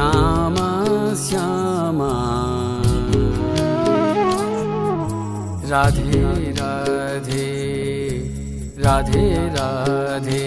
Shyam Shyam. Radhe Radhe Radhe Radhe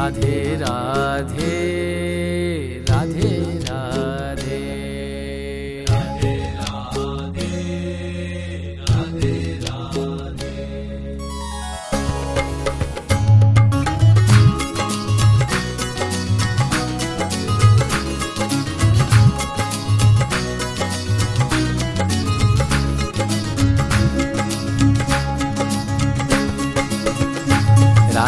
Radhe Radhe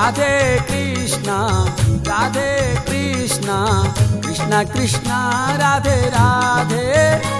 Radhe Krishna Radhe Krishna Krishna Krishna Radhe Radhe